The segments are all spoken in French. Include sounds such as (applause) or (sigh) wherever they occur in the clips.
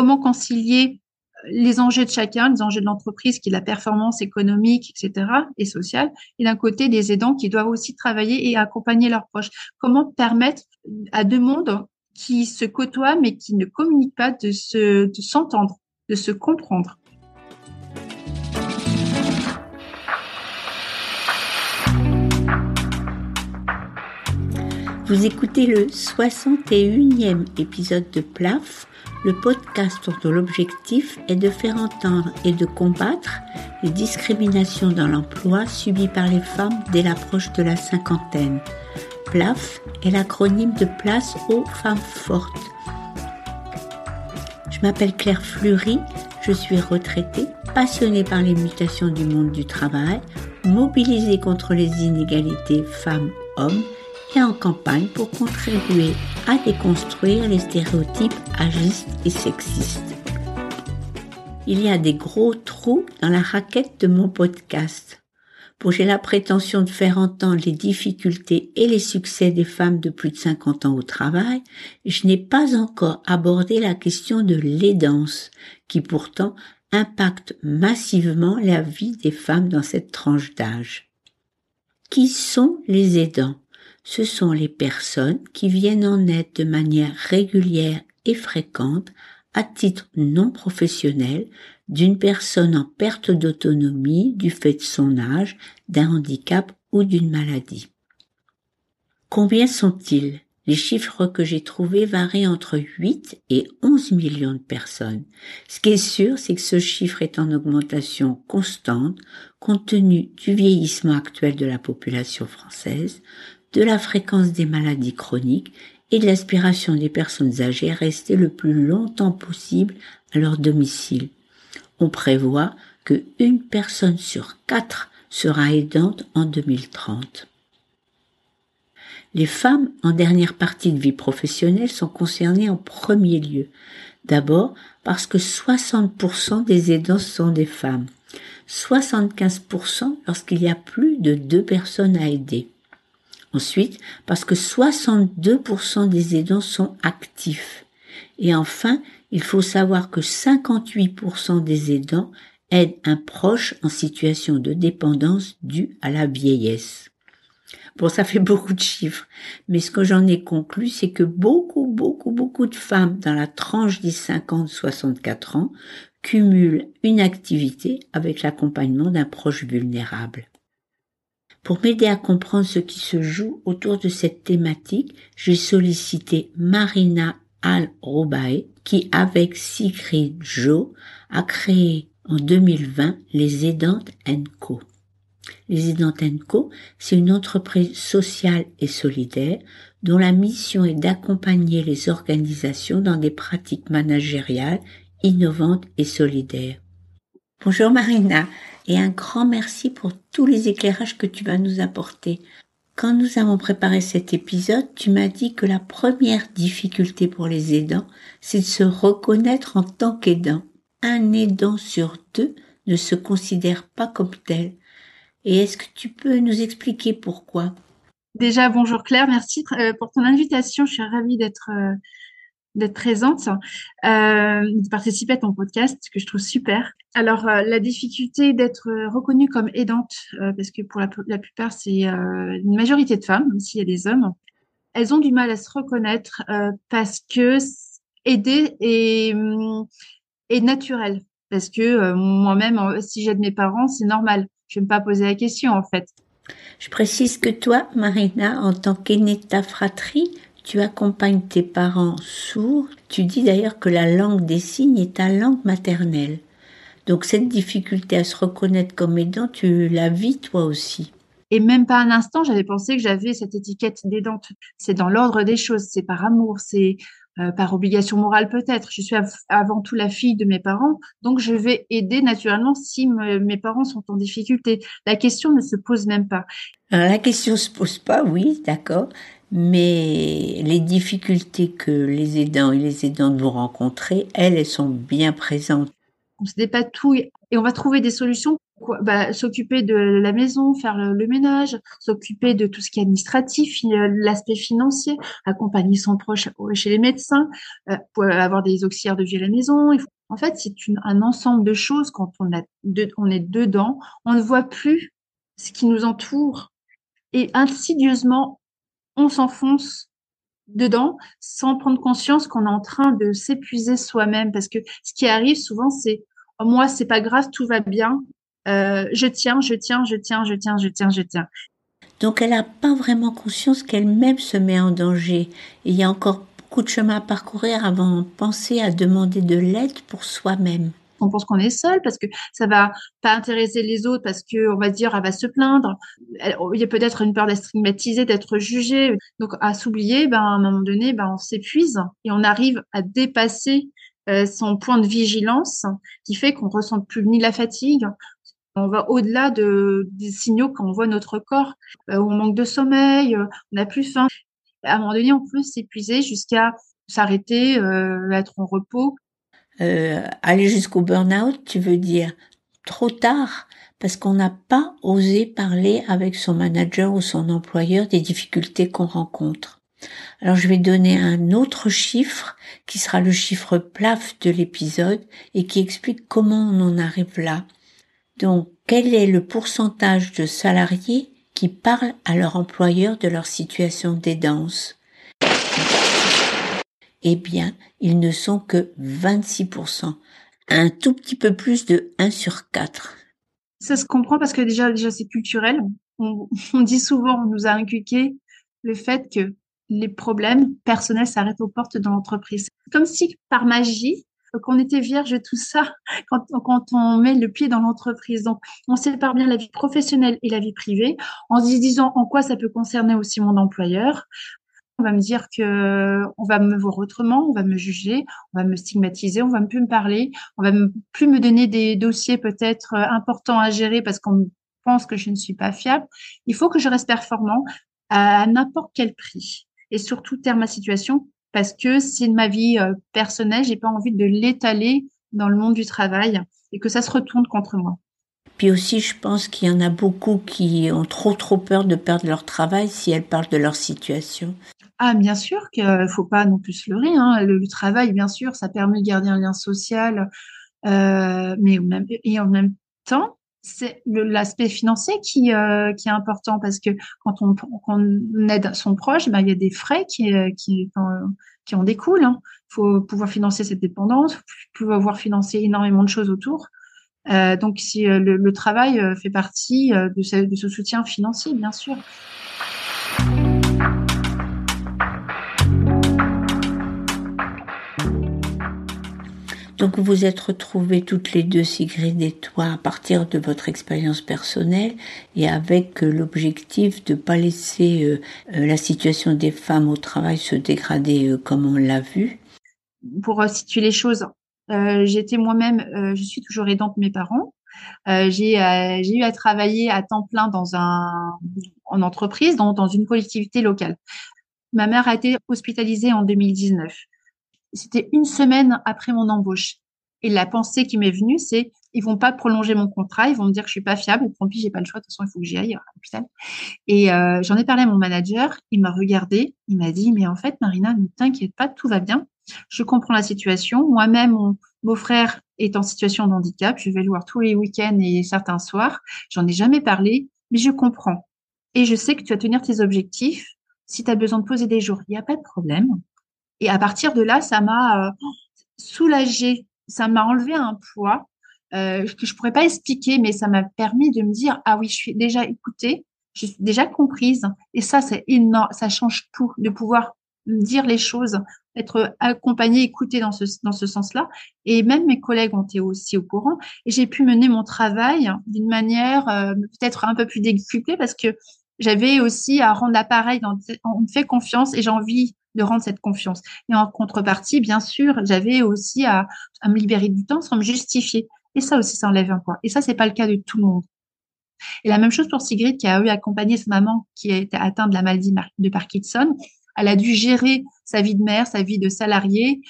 comment concilier les enjeux de chacun, les enjeux de l'entreprise, qui est la performance économique, etc., et sociale, et d'un côté des aidants qui doivent aussi travailler et accompagner leurs proches. Comment permettre à deux mondes qui se côtoient mais qui ne communiquent pas de s'entendre, de se comprendre. Vous écoutez le 61e épisode de PLAF, le podcast dont l'objectif est de faire entendre et de combattre les discriminations dans l'emploi subies par les femmes dès l'approche de la cinquantaine. PLAF est l'acronyme de Place aux femmes fortes. Je m'appelle Claire Fleury, je suis retraitée, passionnée par les mutations du monde du travail, mobilisée contre les inégalités femmes-hommes et en campagne pour contribuer à déconstruire les stéréotypes agistes et sexistes. Il y a des gros trous dans la raquette de mon podcast. Pour j'ai la prétention de faire entendre les difficultés et les succès des femmes de plus de 50 ans au travail, je n'ai pas encore abordé la question de l'aidance, qui pourtant impacte massivement la vie des femmes dans cette tranche d'âge. Qui sont les aidants? Ce sont les personnes qui viennent en aide de manière régulière et fréquente à titre non professionnel d'une personne en perte d'autonomie du fait de son âge, d'un handicap ou d'une maladie. Combien sont-ils? Les chiffres que j'ai trouvés varient entre 8 et 11 millions de personnes. Ce qui est sûr, c'est que ce chiffre est en augmentation constante compte tenu du vieillissement actuel de la population française, de la fréquence des maladies chroniques et de l'aspiration des personnes âgées à rester le plus longtemps possible à leur domicile. On prévoit que une personne sur quatre sera aidante en 2030. Les femmes en dernière partie de vie professionnelle sont concernées en premier lieu. D'abord parce que 60% des aidants sont des femmes. 75% lorsqu'il y a plus de deux personnes à aider. Ensuite, parce que 62% des aidants sont actifs. Et enfin, il faut savoir que 58% des aidants aident un proche en situation de dépendance due à la vieillesse. Bon, ça fait (laughs) beaucoup de chiffres, mais ce que j'en ai conclu, c'est que beaucoup, beaucoup, beaucoup de femmes dans la tranche des 50-64 ans cumulent une activité avec l'accompagnement d'un proche vulnérable. Pour m'aider à comprendre ce qui se joue autour de cette thématique, j'ai sollicité Marina Al-Robae, qui, avec Sigrid Jo, a créé en 2020 les Aidantes Co. Les Aidantes Co, c'est une entreprise sociale et solidaire dont la mission est d'accompagner les organisations dans des pratiques managériales innovantes et solidaires. Bonjour Marina et un grand merci pour tous les éclairages que tu vas nous apporter. Quand nous avons préparé cet épisode, tu m'as dit que la première difficulté pour les aidants, c'est de se reconnaître en tant qu'aidant. Un aidant sur deux ne se considère pas comme tel. Et est-ce que tu peux nous expliquer pourquoi? Déjà, bonjour Claire, merci euh, pour ton invitation. Je suis ravie d'être euh, d'être présente, euh, de participer à ton podcast, que je trouve super. Alors, euh, la difficulté d'être reconnue comme aidante, euh, parce que pour la, plupart, c'est une majorité de femmes, même s'il y a des hommes, elles ont du mal à se reconnaître parce que aider est, est naturel. Parce que moi-même, si j'aide mes parents, c'est normal. Je ne vais pas poser la question, en fait. Je précise que toi, Marina, en tant qu'aînée de ta fratrie, tu accompagnes tes parents sourds. Tu dis d'ailleurs que la langue des signes est ta langue maternelle. Donc cette difficulté à se reconnaître comme aidant, tu la vis toi aussi. Et même pas un instant, j'avais pensé que j'avais cette étiquette d'aidante. C'est dans l'ordre des choses, c'est par amour, c'est euh, par obligation morale peut-être. Je suis avant tout la fille de mes parents, donc je vais aider naturellement si mes parents sont en difficulté. La question ne se pose même pas. Alors, la question se pose pas, oui, d'accord mais les difficultés que les aidants et les aidantes vont rencontrer, elles, elles sont bien présentes. On se dépatouille et on va trouver des solutions bah, s'occuper de la maison, faire le, ménage, s'occuper de tout ce qui est administratif, l'aspect financier, accompagner son proche chez les médecins, euh, avoir des auxiliaires de vie à la maison. En fait, c'est un ensemble de choses quand on est dedans, on ne voit plus ce qui nous entoure et insidieusement, on s'enfonce dedans sans prendre conscience qu'on est en train de s'épuiser soi-même parce que ce qui arrive souvent c'est oh, moi c'est pas grave tout va bien euh, je tiens, je tiens, je tiens, je tiens, je tiens, je tiens. Donc elle n'a pas vraiment conscience qu'elle-même se met en danger. il y a encore beaucoup de chemin à parcourir avant de penser à demander de l'aide pour soi-même. On pense qu'on est seul parce que ça va pas intéresser les autres parce que on va dire elle va se plaindre. Il y a peut-être une peur d'être stigmatisée, d'être jugée. Donc à s'oublier, ben à un moment donné, ben on s'épuise et on arrive à dépasser euh, son point de vigilance qui fait qu'on ressent plus ni la fatigue, on va au-delà de, des signaux qu'on voit notre corps, euh, on manque de sommeil, on n'a plus faim. À un moment donné, on peut s'épuiser jusqu'à s'arrêter, euh, être en repos. Aller jusqu'au burn-out, tu veux dire trop tard parce qu'on n'a pas osé parler avec son manager ou son employeur des difficultés qu'on rencontre. Alors je vais donner un autre chiffre qui sera le chiffre plaf de l'épisode et qui explique comment on en arrive là. Donc, quel est le pourcentage de salariés qui parlent à leur employeur de leur situation d'aidance Eh bien, ils ne sont que 26%, un tout petit peu plus de 1 sur 4. Ça se comprend parce que déjà, déjà c'est culturel. (laughs) On, dit souvent, on nous a inculqué le fait que les problèmes personnels s'arrêtent aux portes de l'entreprise. Comme si par magie, qu'on était vierge de tout ça (laughs) quand, quand on met le pied dans l'entreprise. Donc, on sépare bien la vie professionnelle et la vie privée en se disant en quoi ça peut concerner aussi mon employeur. On va me dire que on va me voir autrement, on va me juger, on va me stigmatiser, on va plus me parler, on va plus me donner des dossiers peut-être euh, importants à gérer parce qu'on pense que je ne suis pas fiable. Il faut que je reste performant à n'importe quel prix et surtout terme ma situation parce que c'est ma vie euh, personnelle, j'ai pas envie de l'étaler dans le monde du travail et que ça se retourne contre moi. Puis aussi, je pense qu'il y en a beaucoup qui ont trop trop peur de perdre leur travail si elles parlent de leur situation. Ah, bien sûr qu'il faut pas non plus se leurrer. Hein. Le, travail, bien sûr, ça permet de garder un lien social, euh, mais et en même temps, c'est l'aspect financier qui, euh, qui est important parce que quand on, aide son proche, ben, il y a des frais qui, euh, qui, en découlent. Il hein. faut pouvoir financer cette dépendance, pouvoir financer énormément de choses autour. Euh, donc, si euh, le, travail fait partie de ce soutien financier, bien sûr. Donc vous vous êtes retrouvées toutes les deux, Sigrid et toi, à partir de votre expérience personnelle et avec euh, l'objectif de ne pas laisser euh, euh, la situation des femmes au travail se dégrader comme on l'a vu. Pour situer les choses, j'étais moi-même, je suis toujours aidante de mes parents. j'ai eu à travailler à temps plein dans un en entreprise, dans, dans une collectivité locale. Ma mère a été hospitalisée en 2019. C'était une semaine après mon embauche. Et la pensée qui m'est venue, c'est ils vont pas prolonger mon contrat, ils vont me dire que je suis pas fiable. Tant pis, j'ai pas le choix. De toute façon, il faut que j'y aille. Et euh, j'en ai parlé à mon manager. Il m'a regardé. Il m'a dit mais en fait, Marina, ne t'inquiète pas, tout va bien. Je comprends la situation. Moi-même, mon beau-frère est en situation de handicap. Je vais le voir tous les week-ends et certains soirs. J'en ai jamais parlé, mais je comprends. Et je sais que tu vas tenir tes objectifs. Si tu as besoin de poser des jours, il n'y a pas de problème. Et à partir de là, ça m'a euh, soulagée, ça m'a enlevé un poids euh, que je pourrais pas expliquer, mais ça m'a permis de me dire ah oui, je suis déjà écoutée, je suis déjà comprise. Et ça, c'est énorme, ça change tout de pouvoir dire les choses, être accompagnée, écoutée dans ce dans ce sens-là. Et même mes collègues ont été aussi au courant. Et j'ai pu mener mon travail d'une manière euh, peut-être un peu plus décuplée parce que j'avais aussi à rendre l'appareil, on me fait confiance et j'ai envie de rendre cette confiance. Et en contrepartie, bien sûr, j'avais aussi à, me libérer du temps sans me justifier. Et ça aussi, ça enlève un poids. Et ça, c'est pas le cas de tout le monde. Et la même chose pour Sigrid, qui a eu accompagné sa maman qui a été atteinte de la maladie de Parkinson. Elle a dû gérer sa vie de mère, sa vie de salarié,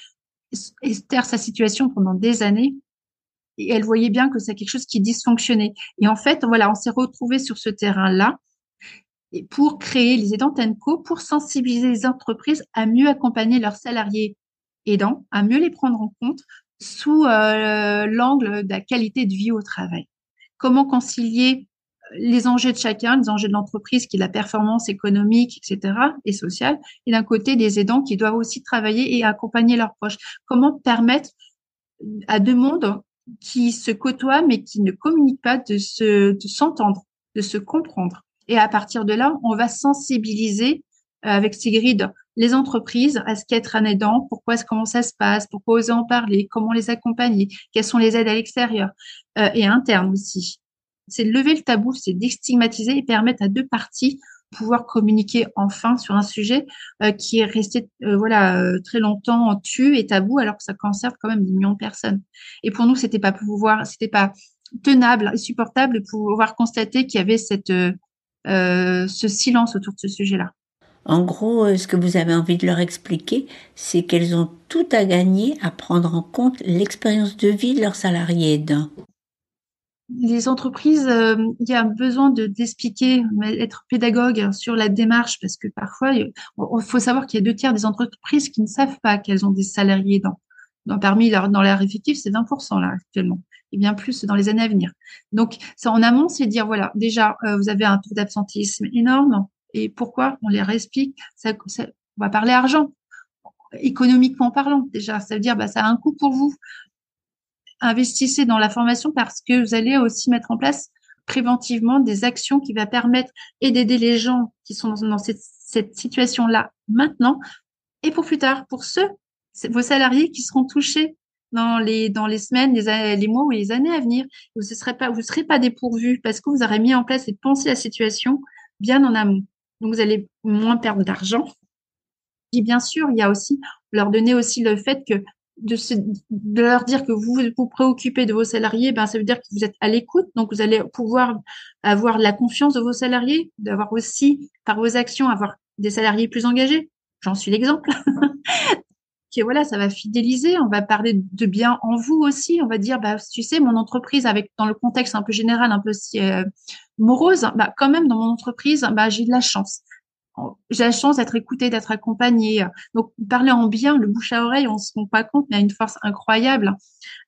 et taire sa situation pendant des années. et elle voyait bien que c'est quelque chose qui dysfonctionnait. Et en fait, voilà, on s'est retrouvé sur ce terrain-là et pour créer les aidants TENCO, pour sensibiliser les entreprises à mieux accompagner leurs salariés aidants, à mieux les prendre en compte sous euh, l'angle de la qualité de vie au travail. Comment concilier les enjeux de chacun, les enjeux de l'entreprise, qui est la performance économique, etc., et sociale, et d'un côté des aidants qui doivent aussi travailler et accompagner leurs proches. Comment permettre à deux mondes qui se côtoient mais qui ne communiquent pas de se, de s'entendre, de se comprendre. Et à partir de là, on va sensibiliser euh, avec Sigrid les entreprises à ce qu'être un aidant, pourquoi, comment ça se passe, pourquoi oser en parler, comment les accompagner, quelles sont les aides à l'extérieur euh, et interne aussi. C'est lever le tabou, c'est déstigmatiser et permettre à deux parties pouvoir communiquer enfin sur un sujet euh, qui est resté voilà très longtemps tu et tabou alors que ça concerne quand même des millions de personnes. Et pour nous, c'était pas pouvoir, c'était pas tenable supportable de pouvoir constater qu'il y avait cette euh, ce silence autour de ce sujet-là. En gros, euh, ce que vous avez envie de leur expliquer, c'est qu'elles ont tout à gagner à prendre en compte l'expérience de vie de leurs salariés aidants. Les entreprises, euh, il y a besoin de d'expliquer, être pédagogue sur la démarche, parce que parfois, il faut savoir qu'il y a deux tiers des entreprises qui ne savent pas qu'elles ont des salariés aidants. Dans, parmi leur, dans leur effectif, c'est 20% là actuellement et bien plus dans les années à venir. Donc, ça en amont, c'est dire, voilà, déjà, euh, vous avez un taux d'absentisme énorme. Et pourquoi On les réexplique? Ça, on va parler argent. Économiquement parlant, déjà, ça veut dire, bah, ça a un coût pour vous. Investissez dans la formation parce que vous allez aussi mettre en place préventivement des actions qui va permettre et d'aider les gens qui sont dans, cette, cette situation-là maintenant et pour plus tard, pour ceux, vos salariés qui seront touchés dans les, dans les semaines, les, les mois ou les années à venir. Vous ne serez pas, vous serez pas dépourvu parce que vous aurez mis en place et pensé la situation bien en amont. Donc, vous allez moins perdre d'argent. Et bien sûr, il y a aussi, leur donner aussi le fait que de, de leur dire que vous vous préoccupez de vos salariés, ben, ça veut dire que vous êtes à l'écoute. Donc, vous allez pouvoir avoir la confiance de vos salariés, d'avoir aussi, par vos actions, avoir des salariés plus engagés. J'en suis l'exemple. (laughs) que voilà, ça va fidéliser. On va parler de bien en vous aussi. On va dire, bah, tu sais, mon entreprise, avec dans le contexte un peu général, un peu euh, morose, bah, quand même dans mon entreprise, bah, j'ai de la chance. J'ai la chance d'être écoutée, d'être accompagnée. Donc, parler en bien, le bouche à oreille, on se rend pas compte, mais a une force incroyable.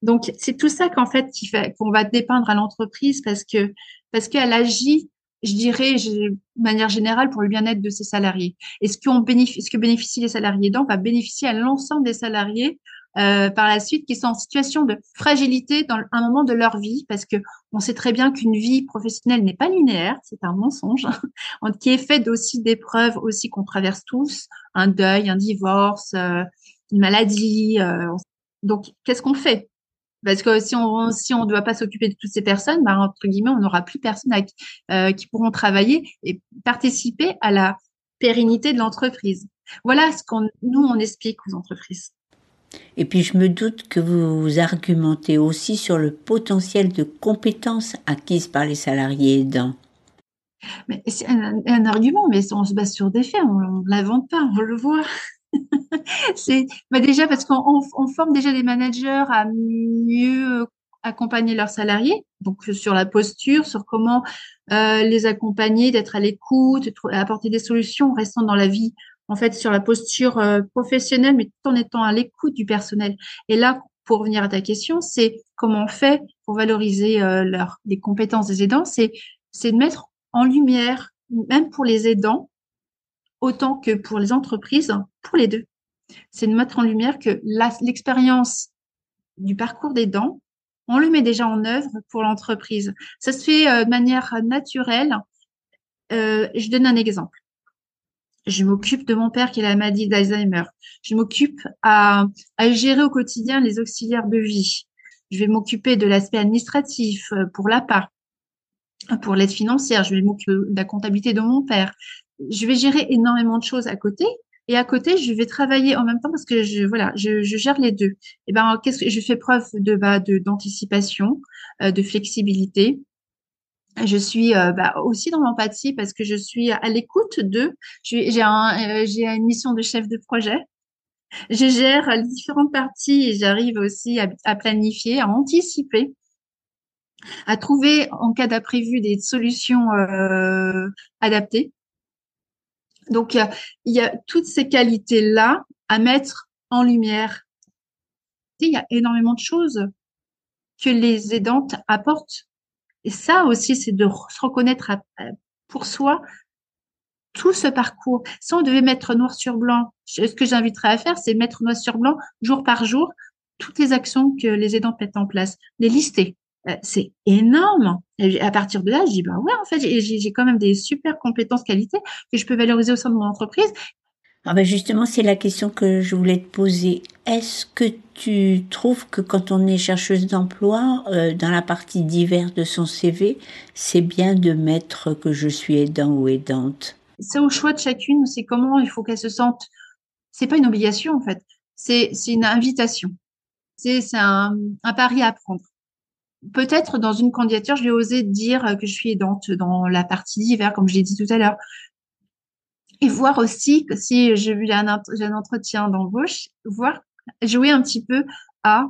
Donc, c'est tout ça qu'en qui fait qu'on va dépeindre à l'entreprise parce que parce qu'elle agit je dirais, de manière générale, pour le bien-être de ses salariés. Et ce, qu'on bénéficie, ce que bénéficient les salariés donc va bénéficier à l'ensemble des salariés euh, par la suite qui sont en situation de fragilité dans un moment de leur vie, parce que on sait très bien qu'une vie professionnelle n'est pas linéaire, c'est un mensonge, (laughs) qui est faite aussi d'épreuves aussi qu'on traverse tous, un deuil, un divorce, euh, une maladie. Euh, donc, qu'est-ce qu'on fait? Parce que si on si on ne doit pas s'occuper de toutes ces personnes, bah, entre guillemets, on n'aura plus personne euh, qui pourront travailler et participer à la pérennité de l'entreprise. Voilà ce qu'on nous on explique aux entreprises. Et puis je me doute que vous argumentez aussi sur le potentiel de compétences acquises par les salariés aidants. Mais c'est un, argument, mais on se base sur des faits, on ne l'invente pas, on le voit. (laughs) c'est bah déjà parce qu'on on forme déjà des managers à mieux accompagner leurs salariés, donc sur la posture, sur comment euh, les accompagner, d'être à l'écoute, apporter des solutions en restant dans la vie, en fait, sur la posture euh, professionnelle, mais tout en étant à l'écoute du personnel. Et là, pour revenir à ta question, c'est comment on fait pour valoriser euh, leur, les compétences des aidants, c'est de mettre en lumière, même pour les aidants, autant que pour les entreprises, pour les deux. C'est de mettre en lumière que l'expérience du parcours des dents, on le met déjà en œuvre pour l'entreprise. Ça se fait euh, de manière naturelle. Euh, je donne un exemple. Je m'occupe de mon père qui a la maladie d'Alzheimer. Je m'occupe à, gérer au quotidien les auxiliaires de vie. Je vais m'occuper de l'aspect administratif euh, pour l'APA, pour l'aide financière. Je vais m'occuper de la comptabilité de mon père je vais gérer énormément de choses à côté. Et à côté, je vais travailler en même temps parce que je voilà, je, je gère les deux. Et ben, qu'est-ce que je fais preuve de bah, de d'anticipation, euh, de flexibilité. Je suis euh, bah, aussi dans l'empathie parce que je suis à l'écoute de. J'ai un, euh, une mission de chef de projet. Je gère les différentes parties et j'arrive aussi à, à, planifier, à anticiper à trouver en cas d'imprévu des solutions euh, adaptées. Donc, il y, a, toutes ces qualités-là à mettre en lumière. Il y a énormément de choses que les aidantes apportent. Et ça aussi, c'est de se reconnaître pour soi tout ce parcours. Si on devait mettre noir sur blanc, ce que j'inviterais à faire, c'est mettre noir sur blanc, jour par jour, toutes les actions que les aidants mettent en place, les lister. Euh, c'est énorme. Et à partir de là, je dis, bah ouais, en fait, j'ai quand même des super compétences, qualités que je peux valoriser au sein de mon entreprise. Ah ben justement, c'est la question que je voulais te poser. Est-ce que tu trouves que quand on est chercheuse d'emploi, euh, dans la partie diverse de son CV, c'est bien de mettre que je suis aidant ou aidante? C'est au choix de chacune, c'est comment il faut qu'elle se sente. C'est pas une obligation en fait, c'est une invitation. C'est un, un pari à prendre peut-être dans une candidature, je vais oser dire que je suis aidante dans la partie d'hiver, comme je l'ai dit tout à l'heure. Et voir aussi que si j'ai vu un, un entretien d'embauche, voir jouer un petit peu à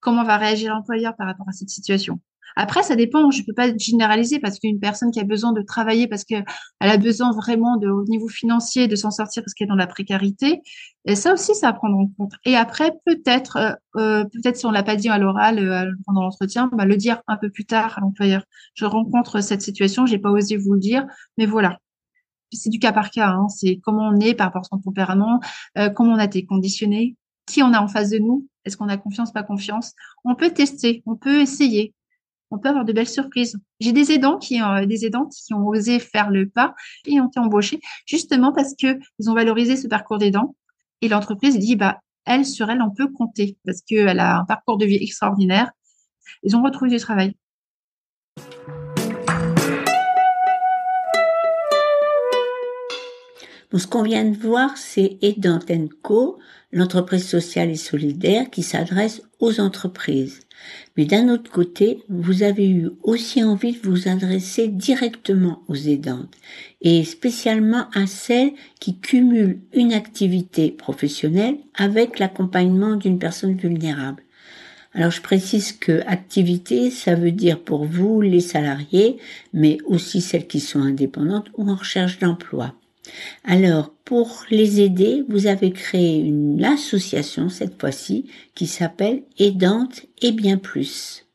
comment va réagir l'employeur par rapport à cette situation. Après, ça dépend. Je peux pas généraliser parce qu'une personne qui a besoin de travailler parce qu'elle a besoin vraiment de, au niveau financier de s'en sortir parce qu'elle est dans la précarité. Et ça aussi, ça à prendre en compte. Et après, peut-être, euh, euh peut-être si on l'a pas dit à l'oral euh, pendant l'entretien, bah, le dire un peu plus tard à l'employeur. Je rencontre cette situation, j'ai pas osé vous le dire, mais voilà. C'est du cas par cas. Hein. C'est comment on est par rapport à son tempérament, euh, comment on a été conditionné, qui on a en face de nous. Est-ce qu'on a confiance, pas confiance On peut tester, on peut essayer on peut avoir de belles surprises. J'ai des aidants qui ont euh, des aidantes qui ont osé faire le pas et ont été embauchés justement parce que ils ont valorisé ce parcours d'aidant et l'entreprise dit bah elle sur elle on peut compter parce qu'elle a un parcours de vie extraordinaire. Ils ont retrouvé du travail. Ce qu'on vient de voir, c'est Aidant Co, l'entreprise sociale et solidaire qui s'adresse aux entreprises. Mais d'un autre côté, vous avez eu aussi envie de vous adresser directement aux aidantes et spécialement à celles qui cumulent une activité professionnelle avec l'accompagnement d'une personne vulnérable. Alors je précise que activité, ça veut dire pour vous les salariés, mais aussi celles qui sont indépendantes ou en recherche d'emploi. Alors, pour les aider, vous avez créé une association cette fois-ci qui s'appelle Aidante et bien plus.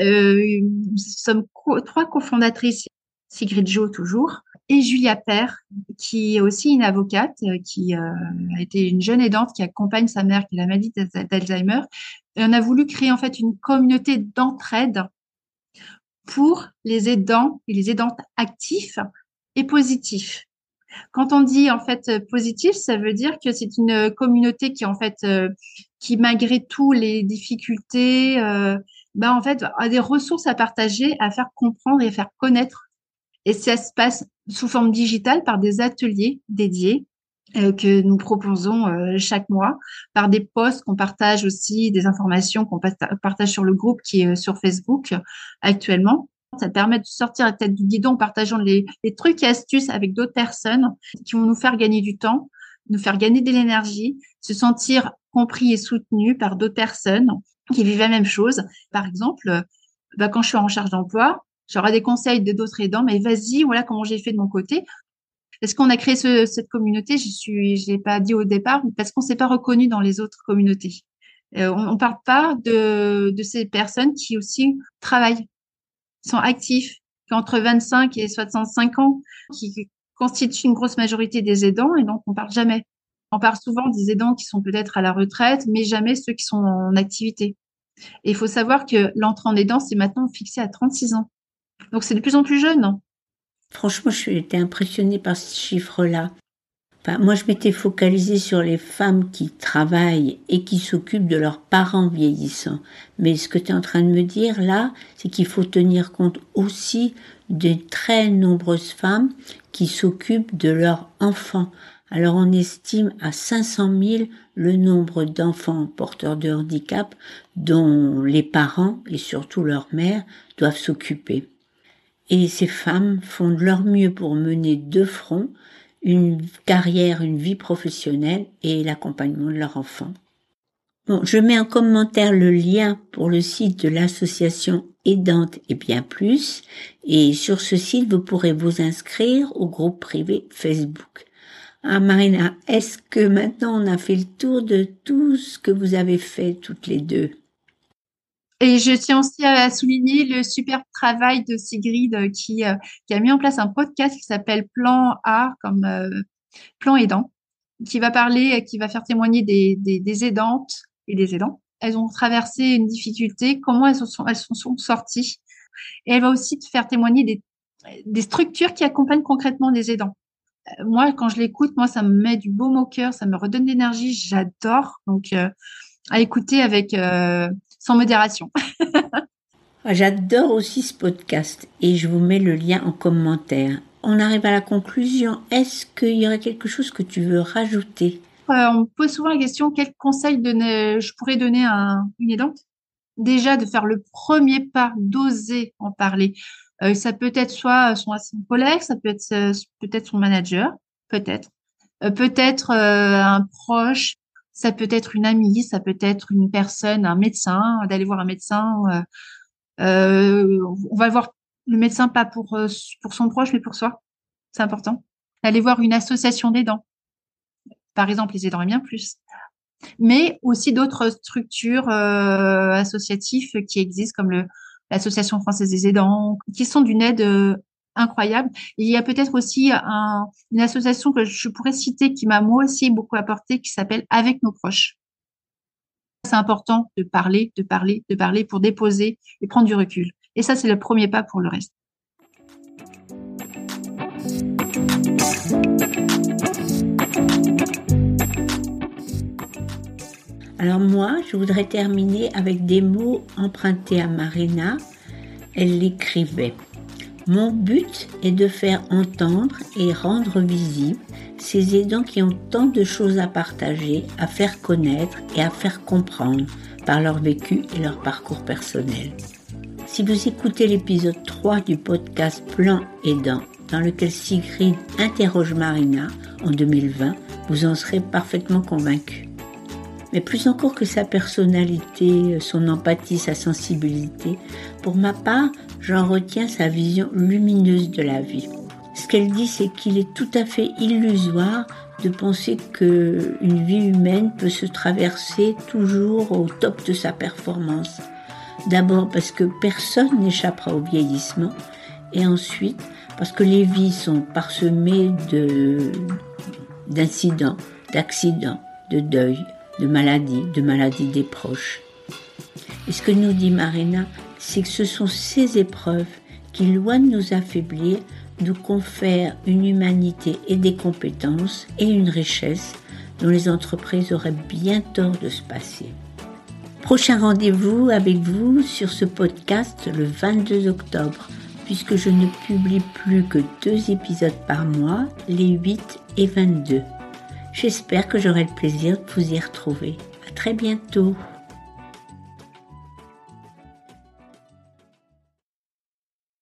Euh, nous sommes trois cofondatrices, Sigrid Jo toujours, et Julia Père, qui est aussi une avocate, euh, qui euh, a été une jeune aidante qui accompagne sa mère qui a la maladie d'Alzheimer. On a voulu créer en fait une communauté d'entraide pour les aidants et les aidantes actifs et positifs. Quand on dit en fait euh, positif, ça veut dire que c'est une communauté qui en fait, euh, qui malgré tout les difficultés, euh, ben en fait a des ressources à partager, à faire comprendre et à faire connaître. Et ça se passe sous forme digitale par des ateliers dédiés que nous proposons chaque mois, par des posts qu'on partage aussi, des informations qu'on partage sur le groupe qui est sur Facebook actuellement. Ça permet de sortir la tête du guidon en partageant les, trucs et astuces avec d'autres personnes qui vont nous faire gagner du temps, nous faire gagner de l'énergie, se sentir compris et soutenu par d'autres personnes qui vivent la même chose. Par exemple, bah, quand je suis en recherche d'emploi, j'aurai des conseils de d'autres aidants, mais vas-y, voilà comment j'ai fait de mon côté. Est-ce qu'on a créé cette communauté Je suis, l'ai pas dit au départ, parce qu'on s'est pas reconnu dans les autres communautés. Euh, on ne parle pas de, de ces personnes qui aussi travaillent sont actifs, qui ont entre 25 et 65 ans, qui constituent une grosse majorité des aidants, et donc on parle jamais. On parle souvent des aidants qui sont peut-être à la retraite, mais jamais ceux qui sont en activité. Et il faut savoir que l'entrée en aidant, c'est maintenant fixé à 36 ans. Donc c'est de plus en plus jeune. Franchement, suis été impressionnée par ce chiffre-là moi, je m'étais focalisée sur les femmes qui travaillent et qui s'occupent de leurs parents vieillissants. Mais ce que tu es en train de me dire là, c'est qu'il faut tenir compte aussi des très nombreuses femmes qui s'occupent de leurs enfants. Alors on estime à 500 000 le nombre d'enfants porteurs de handicap dont les parents et surtout leur mère doivent s'occuper. Et ces femmes font de leur mieux pour mener de front une carrière, une vie professionnelle et l'accompagnement de leur enfant. Bon, je mets en commentaire le lien pour le site de l'association Aidante et bien plus. Et sur ce site, vous pourrez vous inscrire au groupe privé Facebook. Ah Marina, est-ce que maintenant on a fait le tour de tout ce que vous avez fait toutes les deux? Et je tiens aussi à souligner le super travail de Sigrid euh, qui, euh, qui a mis en place un podcast qui s'appelle Plan A comme euh, Plan aidant, qui va parler, qui va faire témoigner des, des, des, aidantes et des aidants. Elles ont traversé une difficulté, comment elles sont, elles sont, sorties? Et elle va aussi te faire témoigner des, des structures qui accompagnent concrètement des aidants. Moi, quand je l'écoute, moi, ça me met du baume au cœur, ça me redonne de l'énergie, j'adore. Donc, à écouter avec sans modération. (laughs) Ah, j'adore aussi ce podcast et je vous mets le lien en commentaire. On arrive à la conclusion. Est-ce qu'il y aurait quelque chose que tu veux rajouter? Euh, On me pose souvent la question quel conseil je pourrais donner à une aidante Déjà de faire le premier pas, d'oser en parler. Euh, ça peut être soit son, collègue, ça peut être euh, peut-être son manager, peut-être, peut-être un proche, ça peut être une amie, ça peut être une personne, un médecin, d'aller voir un médecin. Euh, euh, on va voir le médecin pas pour euh, pour son proche, mais pour soi. C'est important. D'aller voir une association d'aidants. Par exemple, les aidants et bien plus. Mais aussi d'autres structures associatives qui existent, comme l'Association française des aidants, qui sont d'une aide incroyable. il y a peut-être aussi une association que je pourrais citer qui m'a moi aussi beaucoup apporté, qui s'appelle Avec nos proches. C'est important de parler, de parler, de parler pour déposer et prendre du recul. Et ça, c'est le premier pas pour le reste. Alors moi, je voudrais terminer avec des mots empruntés à Marina. Elle l'écrivait. Mon but est de faire entendre et rendre visibles ces aidants qui ont tant de choses à partager, à faire connaître et à faire comprendre par leur vécu et leur parcours personnel. Si vous écoutez l'épisode 3 du podcast Plan aidant, dans lequel Sigrid interroge Marina en 2020, vous en serez parfaitement convaincu. Mais plus encore que sa personnalité, son empathie, sa sensibilité, pour ma part, j'en retiens sa vision lumineuse de la vie. Ce qu'elle dit, c'est qu'il est tout à fait illusoire de penser que une vie humaine peut se traverser toujours au top de sa performance. D'abord parce que personne n'échappera au vieillissement et ensuite parce que les vies sont parsemées de d'incidents, d'accidents, de deuils, de maladies, de maladies des proches. Et ce que nous dit Marina, c'est que ce sont ces épreuves qui, loin de nous affaiblir, nous confèrent une humanité et des compétences et une richesse dont les entreprises auraient bien tort de se passer. Prochain rendez-vous avec vous sur ce podcast le 22 octobre, puisque je ne publie plus que deux épisodes par mois, les 8 et 22. J'espère que j'aurai le plaisir de vous y retrouver. À très bientôt.